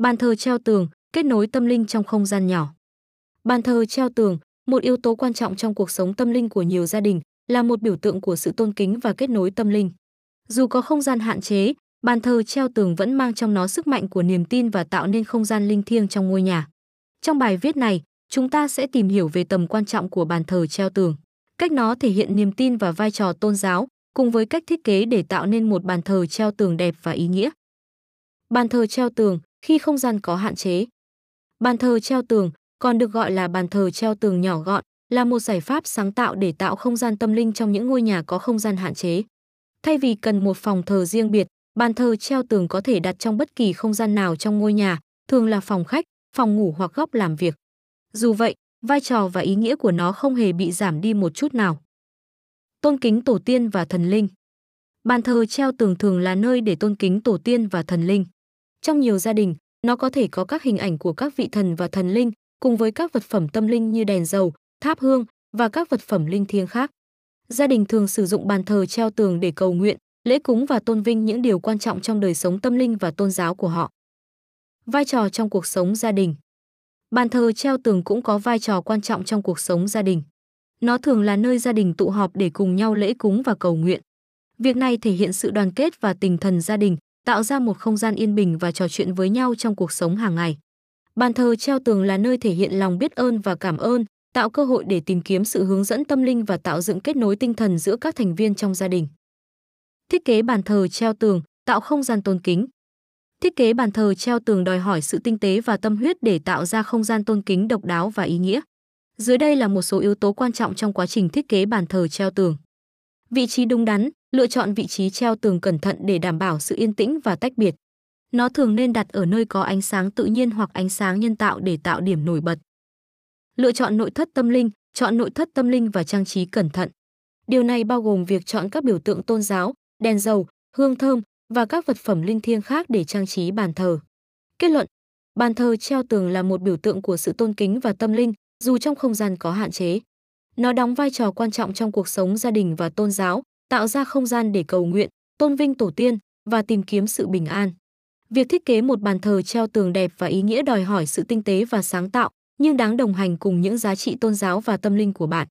Bàn thờ treo tường, kết nối tâm linh trong không gian nhỏ. Bàn thờ treo tường, một yếu tố quan trọng trong cuộc sống tâm linh của nhiều gia đình, là một biểu tượng của sự tôn kính và kết nối tâm linh. Dù có không gian hạn chế, bàn thờ treo tường vẫn mang trong nó sức mạnh của niềm tin và tạo nên không gian linh thiêng trong ngôi nhà. Trong bài viết này, chúng ta sẽ tìm hiểu về tầm quan trọng của bàn thờ treo tường, cách nó thể hiện niềm tin và vai trò tôn giáo, cùng với cách thiết kế để tạo nên một bàn thờ treo tường đẹp và ý nghĩa. Bàn thờ treo tường khi không gian có hạn chế. Bàn thờ treo tường, còn được gọi là bàn thờ treo tường nhỏ gọn, là một giải pháp sáng tạo để tạo không gian tâm linh trong những ngôi nhà có không gian hạn chế. Thay vì cần một phòng thờ riêng biệt, bàn thờ treo tường có thể đặt trong bất kỳ không gian nào trong ngôi nhà, thường là phòng khách, phòng ngủ hoặc góc làm việc. Dù vậy, vai trò và ý nghĩa của nó không hề bị giảm đi một chút nào. Tôn kính tổ tiên và thần linh. Bàn thờ treo tường thường là nơi để tôn kính tổ tiên và thần linh. Trong nhiều gia đình, nó có thể có các hình ảnh của các vị thần và thần linh, cùng với các vật phẩm tâm linh như đèn dầu, tháp hương và các vật phẩm linh thiêng khác. Gia đình thường sử dụng bàn thờ treo tường để cầu nguyện, lễ cúng và tôn vinh những điều quan trọng trong đời sống tâm linh và tôn giáo của họ. Vai trò trong cuộc sống gia đình Bàn thờ treo tường cũng có vai trò quan trọng trong cuộc sống gia đình. Nó thường là nơi gia đình tụ họp để cùng nhau lễ cúng và cầu nguyện. Việc này thể hiện sự đoàn kết và tình thần gia đình, tạo ra một không gian yên bình và trò chuyện với nhau trong cuộc sống hàng ngày. Bàn thờ treo tường là nơi thể hiện lòng biết ơn và cảm ơn, tạo cơ hội để tìm kiếm sự hướng dẫn tâm linh và tạo dựng kết nối tinh thần giữa các thành viên trong gia đình. Thiết kế bàn thờ treo tường, tạo không gian tôn kính. Thiết kế bàn thờ treo tường đòi hỏi sự tinh tế và tâm huyết để tạo ra không gian tôn kính độc đáo và ý nghĩa. Dưới đây là một số yếu tố quan trọng trong quá trình thiết kế bàn thờ treo tường. Vị trí đúng đắn, lựa chọn vị trí treo tường cẩn thận để đảm bảo sự yên tĩnh và tách biệt. Nó thường nên đặt ở nơi có ánh sáng tự nhiên hoặc ánh sáng nhân tạo để tạo điểm nổi bật. Lựa chọn nội thất tâm linh, chọn nội thất tâm linh và trang trí cẩn thận. Điều này bao gồm việc chọn các biểu tượng tôn giáo, đèn dầu, hương thơm và các vật phẩm linh thiêng khác để trang trí bàn thờ. Kết luận, bàn thờ treo tường là một biểu tượng của sự tôn kính và tâm linh, dù trong không gian có hạn chế. Nó đóng vai trò quan trọng trong cuộc sống gia đình và tôn giáo, tạo ra không gian để cầu nguyện, tôn vinh tổ tiên và tìm kiếm sự bình an. Việc thiết kế một bàn thờ treo tường đẹp và ý nghĩa đòi hỏi sự tinh tế và sáng tạo, nhưng đáng đồng hành cùng những giá trị tôn giáo và tâm linh của bạn.